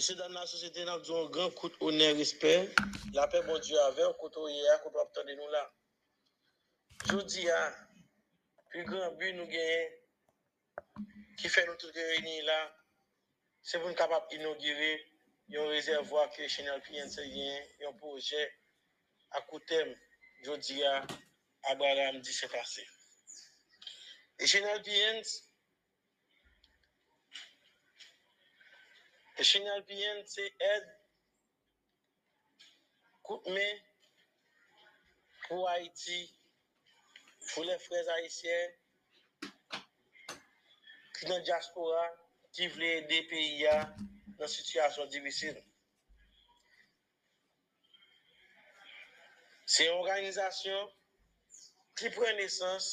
Mese dan nan sosyete nan djou gran kout onen respect, la pe bon diyo ave, an kout ou ye a kout wap tande nou la. Jodi a, pi gran bu nou genye, ki fe nou tout reyni la, se pou nou kapap inogire, yon rezervwa ke chenel piyense genye, yon proje, akoutem, jodi a, abaram di se kase. E chenel piyense, e chenel piyen se ed, koutme, pou Haiti, pou le frez Haitien, ki nan diaspora, ki vle ede peyi ya, nan sityasyon divisil. Se yon organizasyon, ki pren nesans,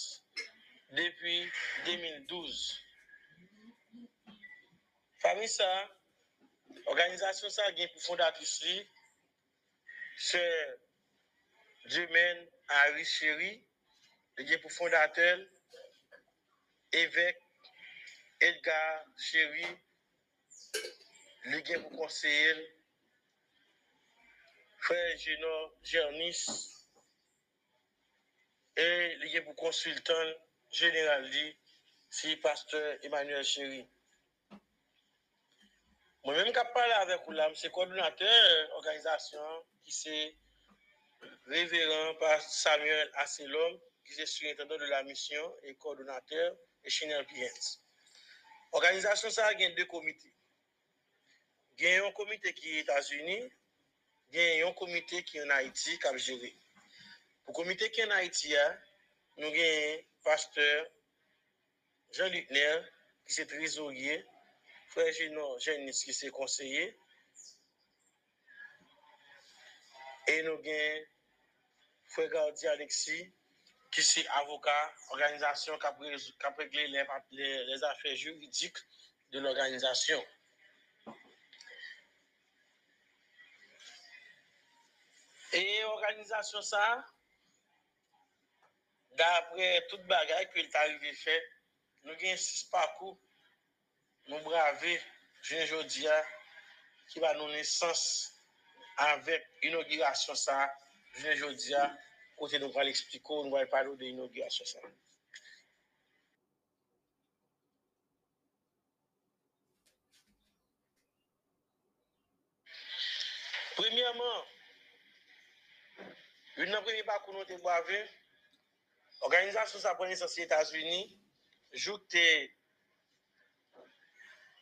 depi 2012. Fami sa, organizasyon sa gen pou fondatis li, se Djemen Ari Cheri, gen pou fondatel, Evek Edgar Cheri, li gen pou konseyel, Frère Geno Jernis, e li gen pou konsultan general li, si Pasteur Emmanuel Cheri. Mwen men kap pale avek ou la, mse koordinateur organizasyon, ki se Révérend par Samuel Asselom, ki se surintendant de la mission et coordonnateur et Chenel Piens. Organizasyon sa gen de komite. Gen yon komite ki Etats-Unis, gen yon komite ki yon Haiti kap jere. Pou komite ki yon Haiti ya, nou gen pasteur Jean-Luc Ner, ki se trezorye, frère Geno Jenis ki se konseye, e nou gen Frère Gaudi Alexis, ki se avokat, organizasyon kap regle les affaires juridik de l'organizasyon. E organizasyon sa, dapre tout bagay ki el tarive fe, nou gen sis pakou, nou brave jen jodia ki ba nou nesans avèk inogirasyon sa jen jodia kote nou pral ekspliko nou vay palo de inogirasyon sa. Premiyaman, yon nan premi bakou nou te brave, organizasyon sa prene sa si Etats-Unis, jouk te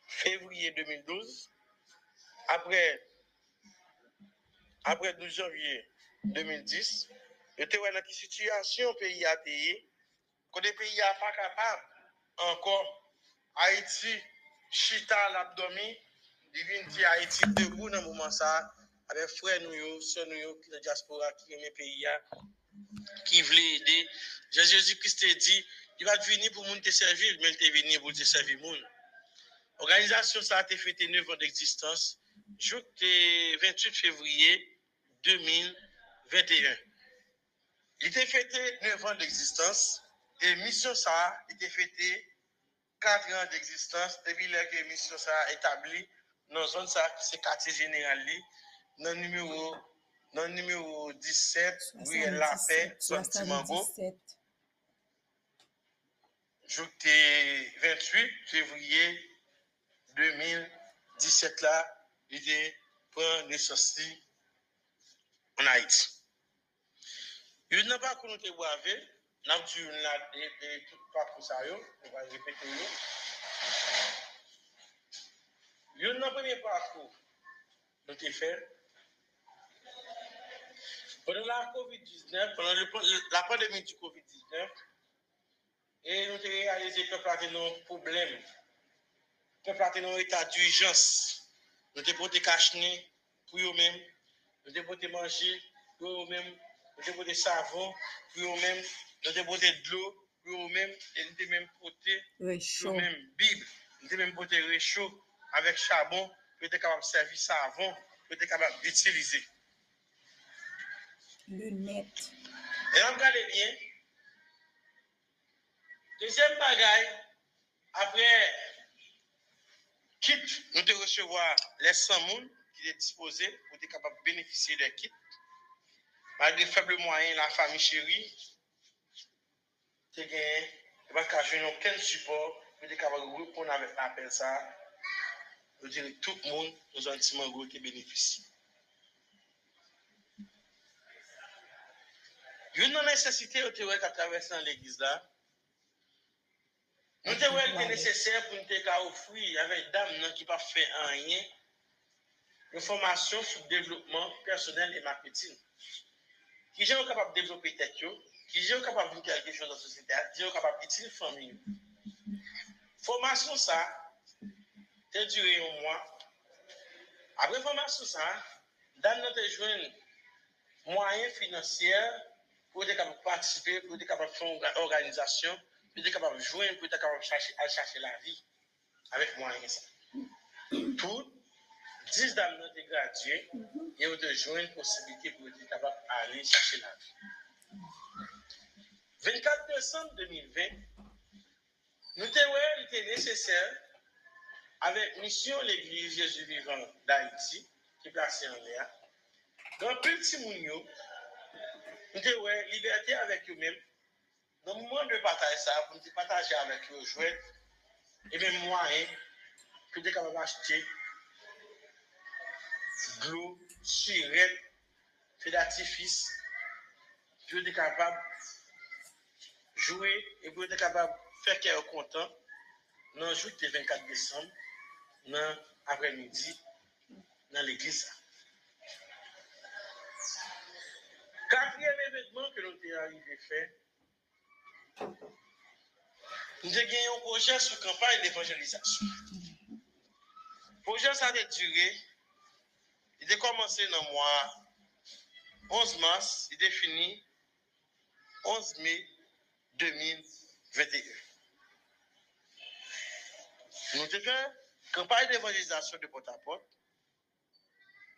fevriye 2012, apre apre 12 janvye 2010, yo te wè nan ki situasyon peyi a teye, kode peyi a pa kapab, ankon, Haiti, chita l'abdomi, divin di Haiti debou nan mouman sa, ave fwè nou yo, sè nou yo, ki la diaspora, ki reme peyi a, ki vle ede, Jésus Christ te di, di va vini pou moun te servil, men te vini pou te servil moun. Organizasyon sa te fete 9 an d'eksistans, joute 28 fevriye 2021. Li te fete 9 an d'eksistans, e misyon sa, li te fete 4 an d'eksistans, debi lè ke misyon sa etabli, nan zon sa, se kate general li, nan numero nan numero 17, ouye la son ti mango, joute 28 fevriye 2017 la, li te pran nesosti an Haiti. Yon nan pa konon te wave, nan tu yon la de tout pa pou sa yo, yon va repete yo. Yon nan premye pa kou, nou te fer. Pendant la COVID-19, pendant la pandémie du COVID-19, et nou te réalisé que plate nou probleme, que plate nou état d'urgence, nou te pote kachne pou yo mèm, nou te pote manje pou yo mèm, nou te savon pou yo mèm, nou te pote dlo pou yo mèm, et nou te mèm pote pou yo mèm bib, nou te mèm pote rechou avèk chabon, pou yo te kapab servi savon, pou yo te kapab utilize. Le net. E an gade bien, dezem bagay, apre quitte nous de recevoir les 100 personnes qui étaient disposés pour être capables de bénéficier des kits. Malgré faibles moyens, la famille chérie, tu as gagné, qu'à aucun support pour être capable de répondre avec l'appel ça. Je dirais que tout le monde, nous avons un mango qui bénéficie. Une nécessité à travers l'église là, Mwen te wèl te nesesèr pou mwen te ka ofwi avèk dam nan ki pa fè anye yon formasyon sou devlopman personel e marketing. Ki jè wè kapap devlopè tèt yo, ki jè wè kapap voun kelke chò nan sositè a, ki jè wè kapap itil fòmi yo. Formasyon sa, te dure yon mwa. Apre formasyon sa, dam nan te jwen mwayen finansyèr pou te kapap patisipe, pou te kapap fè organizasyon capable de jouer, pour être capable de chercher, chercher la vie avec moyens. Tout 10 dames ont été graduées et ont joué une possibilité pour être capable d'aller chercher la vie. 24 décembre 2020, nous avons été nécessaire avec mission l'Église Jésus vivant d'Haïti, qui est placée en l'air. Dans Petit Mounio, nous avons liberté avec eux-mêmes. Dans Nan mouman de pataj sa, pou mwen te pataje avèk yo jwè, e men mwen e, pou te kaman achete glou, siret, fè d'atifis, pou te kapab jouè, e pou te kapab fè kè yo kontan, nan jout te 24 Desem, nan apremidi, nan l'eglisa. Katriye mè vèdman ke nou te arrive fè, nous avons gagné un projet sur campagne d'évangélisation. Le projet, ça a duré il a commencé dans le mois 11 mars, il est fini 11 mai 2021. Nous avons fait campagne d'évangélisation de porte à porte.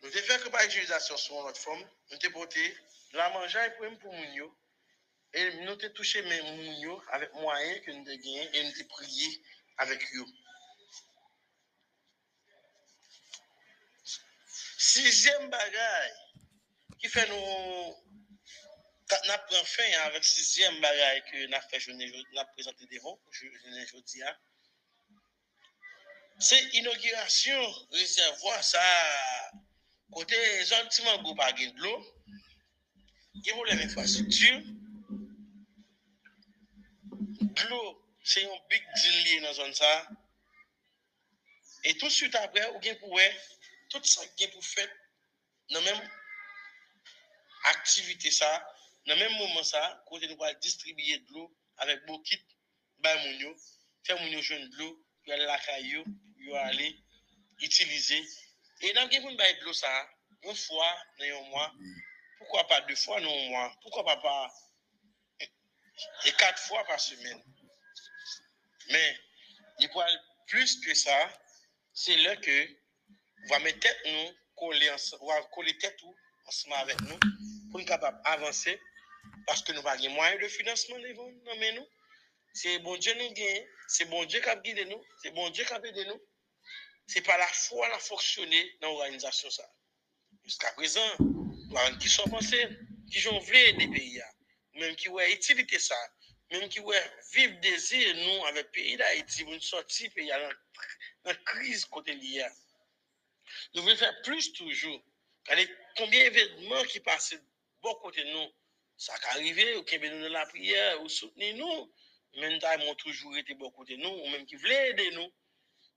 Nous avons fait campagne d'évangélisation sur notre forme. Nous avons porté la manger pour Mounio. Et nous avons touché Mounio avec moyens que nous avons gagné et nous avons prié avec eux. Sixième bagage qui fait nous. Nous pris fin avec sixième bagage que nous avons fait nous avons présenté devant, aujourd'hui. Hein. C'est inauguration réservoir ça côté zone Timango par de l'eau. Il y. glou, se yon big deal liye nan zon sa. E tout süt apre, ou gen pou we, tout sa gen pou fet, nan men aktivite sa, nan men mouman sa, kote nou wale distribiye glou, avek bo kit, bay moun yo, fe moun yo joun glou, yo ale lakay yo, yo ale itilize. E nan gen pou nou bay glou sa, yon fwa nan yon mwa, poukwa pa de fwa nan yon mwa, poukwa pa pa et quatre fois par semaine. Mais il faut plus que ça, c'est là que on va mettre tête nous, coller, va coller tête ensemble avec nous pour nous capables d'avancer parce que nous pas moyen de financement devant nous. C'est bon Dieu nous gagne, c'est bon Dieu qui a guidé nous, c'est bon Dieu qui a aidé nous. C'est pas la foi qui a fonctionné dans l'organisation. Jusqu'à présent, qui sont pensés, qui ont voulu des pays, même qui ont utilisé ça, même qui ont vivre désir, nous, avec pays d'Haïti, pour sortir pays la crise côté liée. Nous voulons faire plus toujours. Regardez combien d'événements qui passent bon côté nous. Ça a arrivé, ou qui nous dans la prière, ou soutenir nous. Même temps, ont toujours été bon côté nous, ou même qui voulaient aider nous.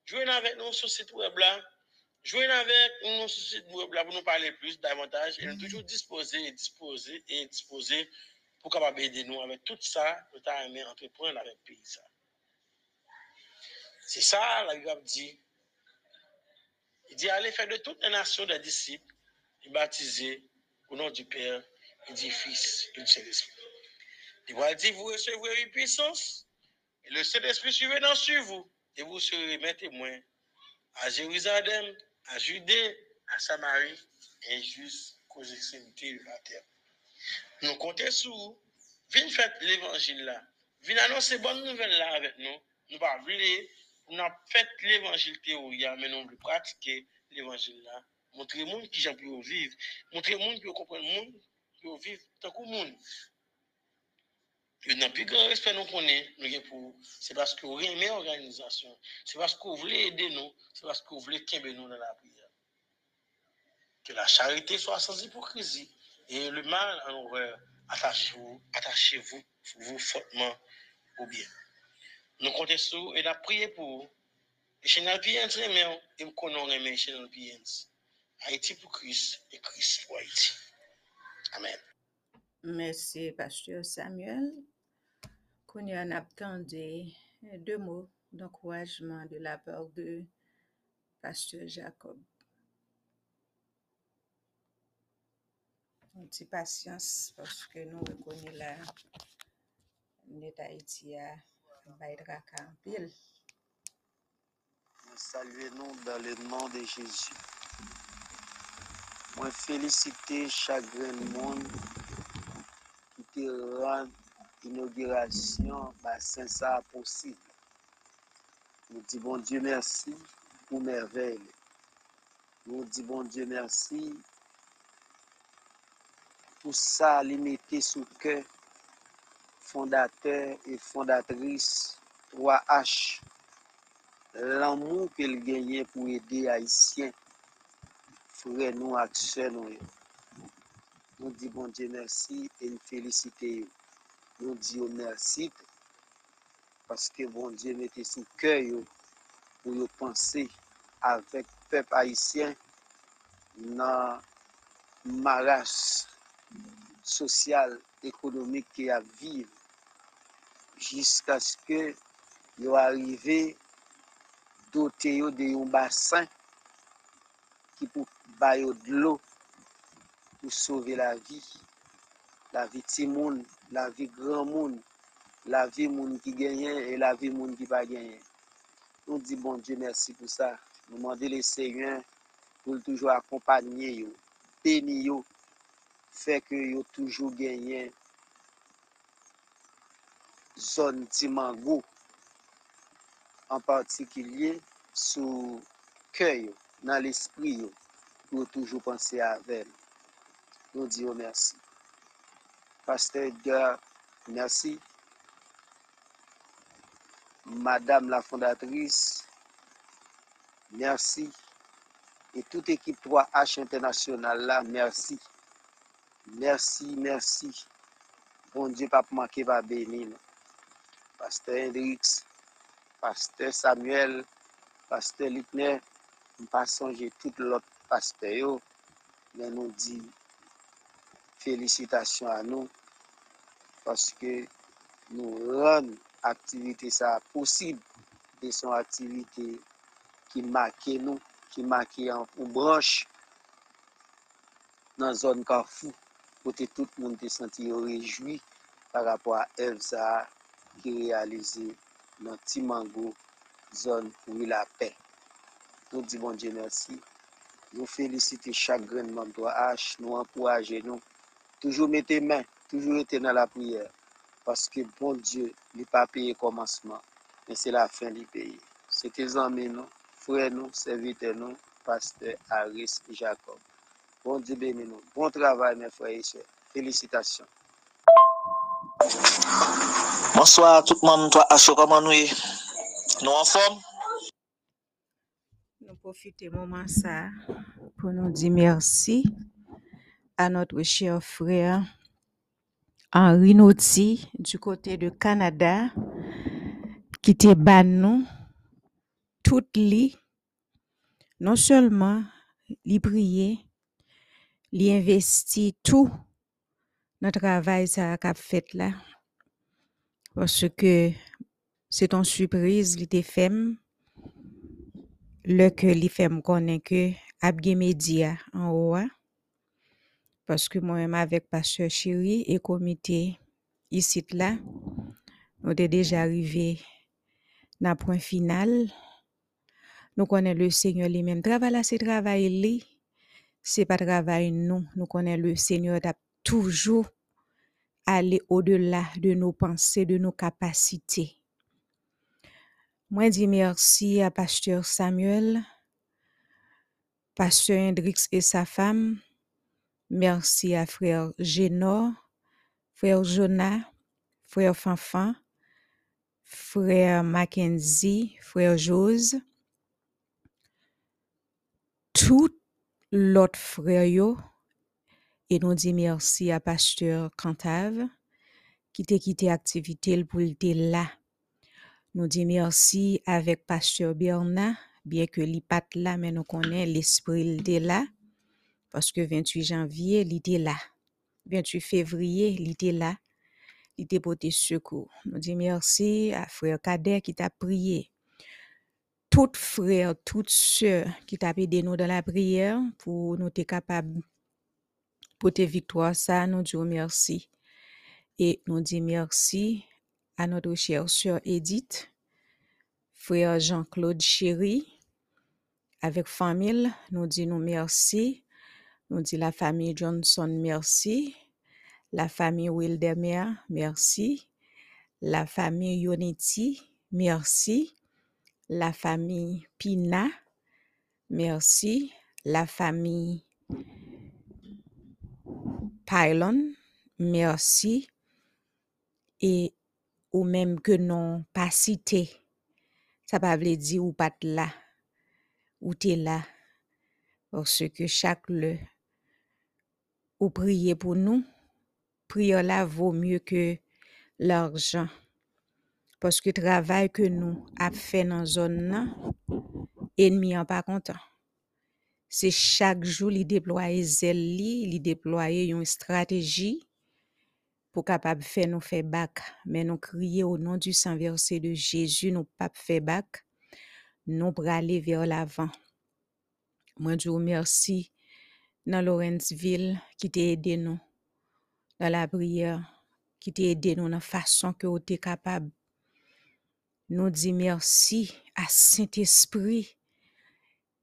Jouez avec nous sur ce site web là. Jouez avec nous sur ce site web pour nous parler plus, davantage. Et nous toujours disposés et disposés et disposés pour capable aider nous avec tout ça, nous avons entreprendre avec le pays. C'est ça, la Bible dit. Il dit, allez faire de toutes les nations des disciples et baptiser au nom du Père et du Fils et du Saint-Esprit. Il va dire, vous recevrez une puissance et le Saint-Esprit suivra sur vous et vous serez mes témoins à Jérusalem, à Judée, à Samarie et jusqu'aux extrémités de la terre. Nous comptons sur vous. Venez faire l'évangile là. Venez annoncer bonne nouvelle là avec nous. Nous ne pas nous fait l'évangile théorie, mais nous avons pratiqué l'évangile là. Montrer monde qui j'ai pu vivre. Montrer monde qui comprendre monde, qui vivre tant que monde. Et dans plus grand respect nous connaît, nous pour, c'est parce que vous aimez l'organisation, c'est parce que vous voulez aider nous, c'est parce que vous voulez qu'aimer nous dans la prière. Que la charité soit sans hypocrisie et le mal en horreur, attachez-vous, attachez-vous, vous fortement au bien. Nous sur et la prière pour nous, bien mais et nous connaissons chez nous, bien. Haïti pour Christ et Christ pour Haïti. Amen. Merci, Pasteur Samuel. Qu'on y en attendait deux mots d'encouragement de la part de Pasteur Jacob. Un petit patience parce que nous reconnaissons la net Haïti à Baïdraka pile. Saluez-nous dans le nom de Jésus. Moi, féliciter chaque monde qui te rend inauguration bassin ça possible. Nous disons bon Dieu merci pour merveille. Nous disons bon Dieu merci pou sa li mette sou ke fondateur e fondatris 3H. L'anmou ke l genye pou ede Haitien fure nou ak se nou yo. Nou di bon diye mersi e nou felicite yo. Nou di yo mersi paske bon diye mette sou ke yo pou yo panse avèk pep Haitien nan maras sosyal, ekonomik ki ap viv jiska skè yo arrive dote yo de yon basan ki pou bayo dlo pou sove la vi. La vi timoun, la vi gran moun la vi moun ki genyen e la vi moun ki pa genyen. Nou di bon Diyo mersi pou sa. Nou mande le seyen pou toujou akompanyen yo, peni yo fait que yo toujours gagné zone Timango en particulier sous cœur dans l'esprit yo, pour toujours penser à elle. Nous disons merci. Pasteur Edgar, merci. Madame la fondatrice, merci. Et toute équipe 3H internationale merci. Mersi, mersi. Bon Dje pap manke va benin. Pastor Hendrix, Pastor Samuel, Pastor Litner, mpasonje tout lot pastor yo. Men nou di felicitasyon an nou. Paske nou ron aktivite sa posib. E son aktivite ki make nou, ki make an ou broche nan zon ka fou. Que tout le monde se sente réjoui par rapport à Elsa qui réalisé dans Timango, zone où il a paix. Nous disons bon Dieu merci. Nous félicitons chaque grain de membre H, nous encourageons. Toujours mettez main, toujours être dans la prière. Parce que bon Dieu, il n'a pas payé commencement, mais c'est la fin du pays. C'était amis nous, frères nous, nous, pasteur Harris Jacob. Bon Dieu bénis nous. Bon travail, mes frères et sœurs. Félicitations. Bonsoir tout le monde, toi Acho, comment nous en forme? Nous profitons de moment ça pour nous dire merci à notre cher frère Henri Nauti du côté de Canada qui te ban nous tout li non seulement li prier li investi tou nan travay sa kap fet la. Paske se ton sürpriz li te fem, le ke li fem konen ke ap gen media an owa. Paske mwen ema vek pasche chiri e komite isit la, nou te deja arrive nan pon final. Nou konen le senyo li men. Trava la se travay li, c'est pas travail nous nous connaissons le Seigneur t'a toujours aller au-delà de nos pensées de nos capacités. Moi dis merci à pasteur Samuel, pasteur Hendrix et sa femme. Merci à frère Génor, frère Jonah, frère Fanfan, frère Mackenzie, frère Jose, tout l'autre frère et nous dit merci à pasteur Cantave, qui t'a quitté activité pour était là. Nous dit merci avec pasteur Bernard, bien que li pat nous connaît l'esprit il était là, parce que 28 janvier, était là. 28 février, était là. Il était porté secours. Nous dit merci à frère Kader qui t'a prié. Toutes frères, toutes sœurs qui t'a aidé nous dans la prière pour nous être capables porter victoire ça, nous disons merci. Et nous dit merci à notre chère sœur Edith, frère Jean-Claude Chéri, avec famille, nous disons merci. Nous dit la famille Johnson, merci. La famille Wildermer, merci. La famille Unity, merci. La famille Pina, merci. La famille Pylon, merci. Et ou même que non pas cité, ça pas veut dire ou pas là, ou t'es là. Parce que chaque le ou prier pour nous, prière là vaut mieux que l'argent. Parce que travail que nous a fait dans zone là, ennemi en pas content. C'est chaque jour li déployer zèle li, li déployer une stratégie pour capable faire nous faire bac. Mais nous crier au nom du sang versé de Jésus, nous pas faire bac. Nous aller vers l'avant. Moi, je vous remercie dans Lawrenceville qui t'a aidé nous dans la prière, qui t'a aidé nous dans la façon que vous êtes capable. Nous dit merci à Saint-Esprit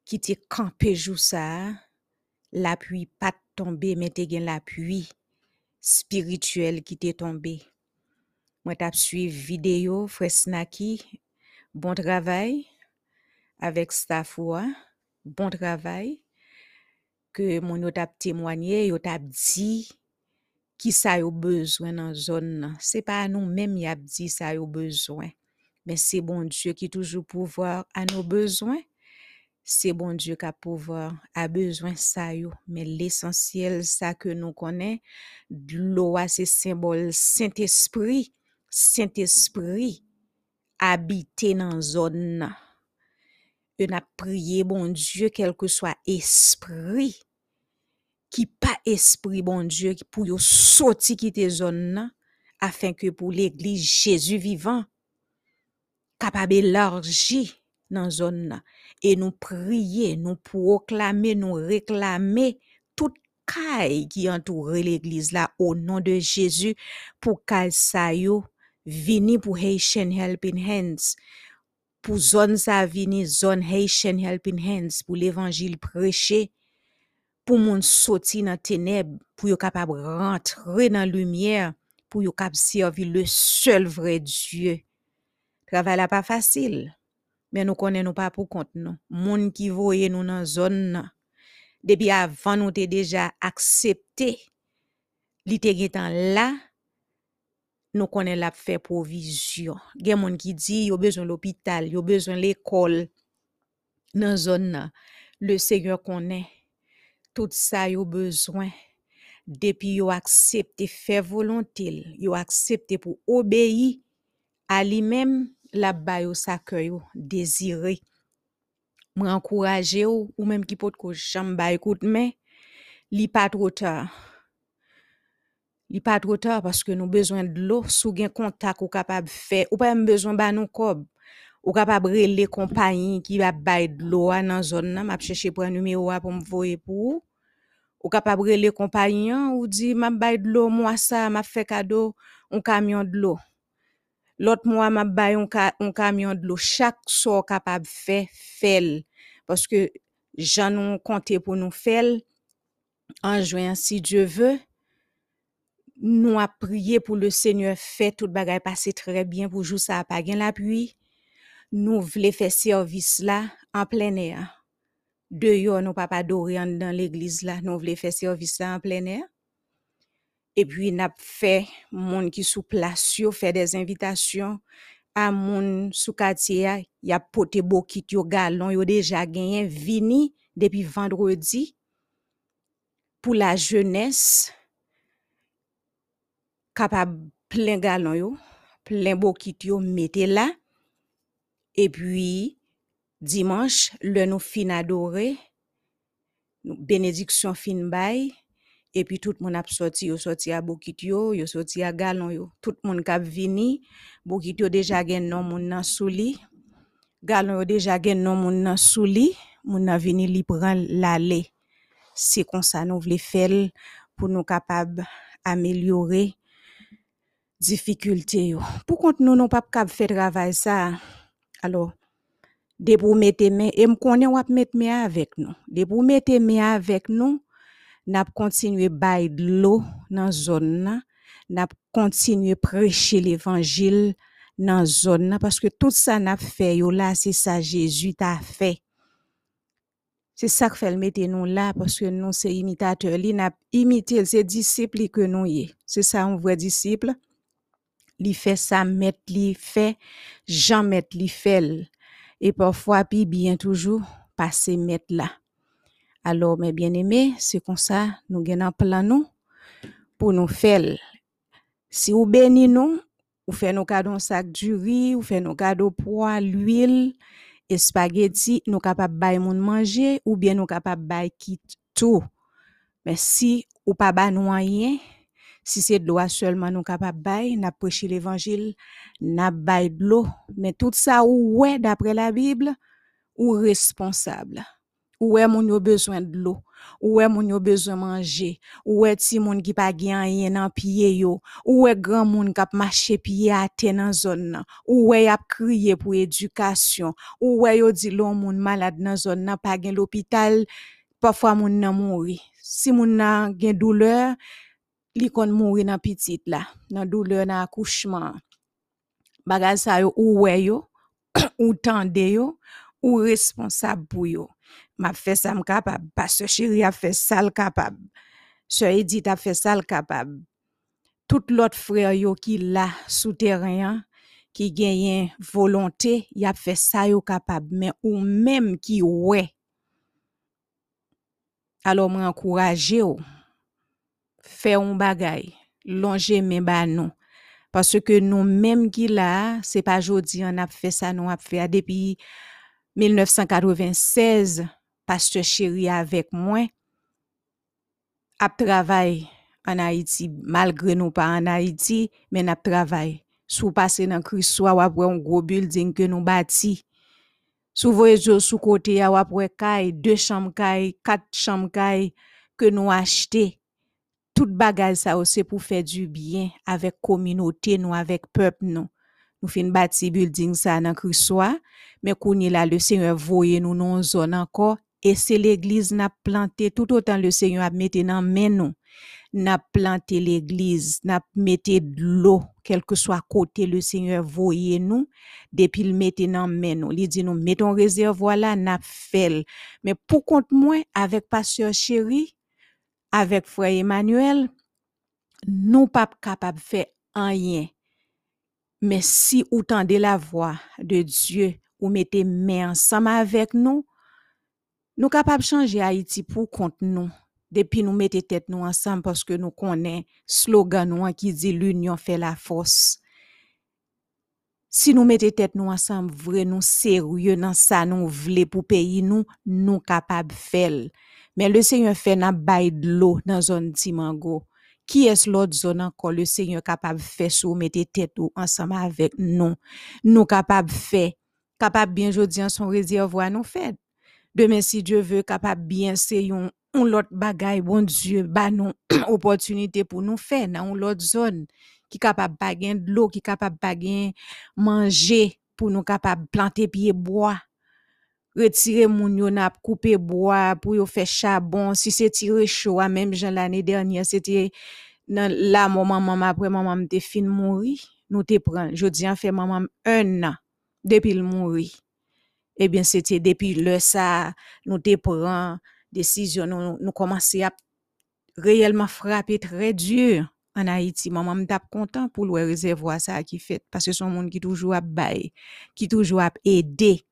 qui t'a campé jour ça. L'appui pas tombé, mais t'es gen l'appui spirituel qui t'est tombé. Moi, t'as suivi vidéo, frère Snaki. Bon travail avec staff. Bon travail que mon yo t'a témoigné, yo t'a dit qui ça yo besoin dans zone. C'est pas nous même y a dit ça yo besoin, mais c'est bon Dieu qui toujours pouvoir à nos besoins. C'est bon Dieu qui a pouvoir à besoin ça yo, mais l'essentiel ça que nous de l'eau c'est symbole Saint-Esprit, Saint-Esprit habiter dans zone nan. On a prié bon Dieu quel que soit esprit qui pas esprit bon Dieu pour yo sorti quitter zone afin que pour l'église Jésus vivant capable élargi dans zone nan et nous prier, nous proclamer, nous réclamer toute caille qui entoure l'église là au nom de Jésus pour caille sa yo vini pour Haitian Helping Hands. Pour zone sa vini zone Haitian Helping Hands pour l'évangile prêché pour moun sorti dans ténèbres pour yo capable rentrer dans lumière pour yo capable servir le seul vrai Travay la pa fasil, men nou konen nou pa pou kont nou. Moun ki voye nou nan zon nan. Depi avan nou te deja aksepte, li te getan la, nou konen la fe provizyon. Gen moun ki di, yo bezon l'opital, yo bezon l'ekol, nan zon nan. Le Seigneur konen, tout sa yo bezwen. Depi yo aksepte fe volontil, yo aksepte pou obeyi a li menm, la ba yo sa yo désiré. Moi encourager ou ou même qui peut ko jambe ba écoute mais li pas trop tard. Li pas trop tard parce que nous besoin de l'eau. Sou gen contact ou capable faire ou pas même besoin ba nous cob ou capable les compagnie qui va bay de l'eau dans zone nan m'a chercher pour un numéro pour me voyer pour ou. capable les compagnie ou dit m'a bay de l'eau moi ça m'a fait cadeau un camion de l'eau l'autre mois m'a bay un, ca- un camion de l'eau chaque so capable faire fait parce que j'en nous compté pour nous faire en juin si Dieu veut nous a prié pour le Seigneur fait tout bagay passer très bien pour jour ça pas gen la pluie nous voulons faire service là en plein air. Dehors, nous pas adorer en- dans l'église là, nous voulons faire service là en plein air. Et puis, n'a fait moun qui sous place yo, fait des invitations à moun sous quartier a, y a poté bokit yo galon yo déjà gagné vini depuis vendredi pour la jeunesse capable plein galon yo, plein bokit yo mettez là. Et puis dimanche le nous fin nou- bénédiction fin bay et puis tout moun ap sorti yo sorti à bokit yo, yo sorti à galon yo. Tout moun k'ap vini, bokit yo déjà gen non moun nan sou li, galon yo déjà gen non moun nan sou li, moun nan vini li pran l'ale. C'est comme ça nous vle faire pour nous capable améliorer difficulté yo. Pour contre nous non pas cap faire travail ça. Alors de pou mette main et m konnen wap mette main avec nous. De pou mette main avec nous, nap continuer bay de l'eau dans zone nan, nap continuer prêcher l'évangile dans zone parce que tout ça n'a fait yo là c'est ça Jésus t'a fait. C'est ça que fait le là parce que nous c'est imitateur li n'a imité c'est disciple li que nous y. C'est ça un vrai disciple. Li fait ça mettre li fait Jean mettre li et parfois puis bien toujours passer mettre là. Alors mes bien-aimés, c'est comme ça nous un plan nous pour nous faire. Si ou béni nous, ou fait nos cadeaux sac du riz, ou fait nos cadeaux poids, l'huile, et spaghetti, nous capable bay moun manger ou bien nous capable bay kit tout. Mais si ou pas ba nou rien, si c'est de l'eau seulement nous capable bay, n'a prêché l'évangile, n'a de l'eau, mais tout ça ou ouais d'après la Bible, ou responsable. Ou est moun yo besoin de l'eau, ou est moun yo besoin manger, ou est ti moun qui pa gen rien nan pied yo, ou est grand moun k'ap terre dans zone nan, ou est ap crier pour éducation, ou est yo di l'on moun malade dans zone nan pa gen l'hôpital, parfois moun nan mouri. Si moun nan gen douleur, li kon mouri nan pitit la, nan douleur nan accouchement. Bagay sa yo ou wè yo, ou tande yo, ou responsable pour yo. M'a fait ça capable, pasteur chéri a fait ça l capable. Sœur Edith a fait ça l capable. Tout l'autre frère yo qui là souterrain qui genyen volonté, y a fait ça yo capable, mais ou même qui ouais. Alors m'encourage yo, fè un bagay, longe men ba. Parce que nous même qui là, c'est pas jodi on a fait ça, nous a fait depuis 1996, pasteur chéri avec moi, ap travail en Haïti, malgré nous pas en Haïti, mais n'a travail. Sou passe dans Christois, wap wè un gros building que nous bâti. Sou voye jo sou kote ya wap wè kay, deux chambres quatre chambres que nous acheté. Tout bagay ça c'est pour faire du bien avec communauté nous, avec peuple nous. Nous fin bâti building ça dans Christois, mais kouni là le Seigneur voye nous non zone encore et c'est l'église n'a planté tout autant le Seigneur a mette dans main nous. N'a planté l'église, n'a mette de l'eau, quel que soit côté le Seigneur voye nous, depuis le mette dans main nous. Il dit nous mettons réservoir là, n'a fait. Mais pour compte moi, avec pasteur chéri, avec frère Emmanuel, nous pas capable faire rien. Mais si ou tendez la voix de Dieu, ou mettez main ensemble avec nous, Nou kapap chanje Haiti pou kont nou. Depi nou mette tet nou ansam paske nou konen slogan nou an ki di l'union fe la fos. Si nou mette tet nou ansam vre nou serye nan sa nou vle pou peyi nou, nou kapab fel. Men le seyon fe nan bay d'lo nan zon Timango. Ki es lot zon ankon le seyon kapab fe sou mette tet nou ansam avek nou. Nou kapab fe. Kapab bien jodi an son rezi avwa nou fed. Demain si Dieu veut capable bien c'est yon on l'autre bagay bon Dieu ba nous opportunité pour nous faire dans l'autre zone qui capable pa gen de l'eau qui capable pa gen manger pour nous capable planter pied bois. Retirer moun yo couper bois pour yo faire charbon. Si c'est tiré chaud même l'année dernière c'était dans la maman maman après maman m'te fin mourir. Nous te prend jodi an fait maman un an depuis le mourir. Eh bien, c'était depuis le ça, nous pran décision, nous, nous commençons à réellement frapper très dur en Haïti. Maman me tape content pour le réservoir ça qui fait parce que son monde qui toujours a bail, qui toujours a aider.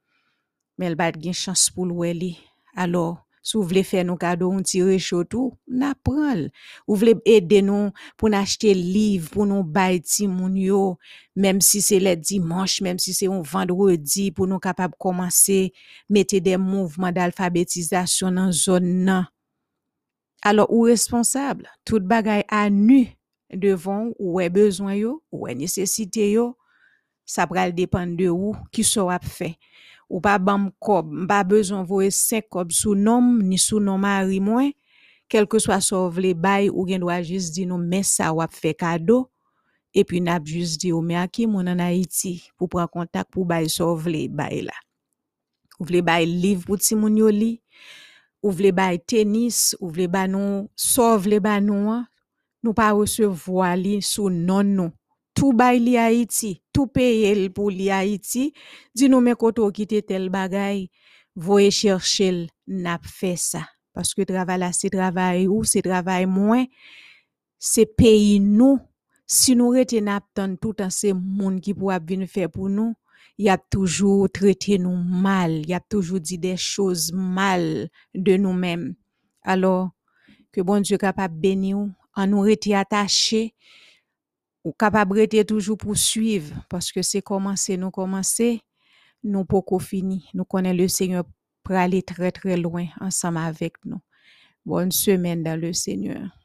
Mais elle pas de chance pour le. Alors, si vous voulez faire nos cadeaux, on tire chaud tout, n'a pral. Vous voulez aider nous pour nous acheter livre, pour nous ti moun yo, même si c'est le dimanche, même si c'est un vendredi, pour nous capable commencer, mettre des mouvements d'alphabétisation dans zone nan. Alors, ou responsable, tout bagay à nu devant ou est besoin yo, ou est nécessité ça pral dépendre de ou, qui ap fait. ou pa bam kob, mba bezon vowe 5 kob sou nom, ni sou nom mari mwen, kelke swa sou vle bay ou gen do a jist di nou men sa wap fe kado, epi nap jist di ou men a ki moun an Haiti pou pran kontak pou bay sou vle bay la. Ou vle bay liv pou ti moun yo li, ou vle bay tenis, ou vle bay nou, sou vle bay nou an, nou pa resevwa li sou non nou. Tout bay li Haïti, tout paye l pour li Haïti, di nou men koto kite tel bagay, voye chercher n'a fait ça. Parce que travail là, c'est travail ou, c'est travail moins, c'est pays nous. Si nous rete n'a tan tout an se moun qui pour venir faire pour nous, y a toujours traité nous mal, y a toujours dit des choses mal de nous-mêmes. Alors, que bon Dieu capable bénir en nous rete attaché, ou capable rete toujours poursuivre, parce que c'est commencer, nous commencer, nous pas fini. Nous connaissons le Seigneur pour aller très très loin ensemble avec nous. Bonne semaine dans le Seigneur.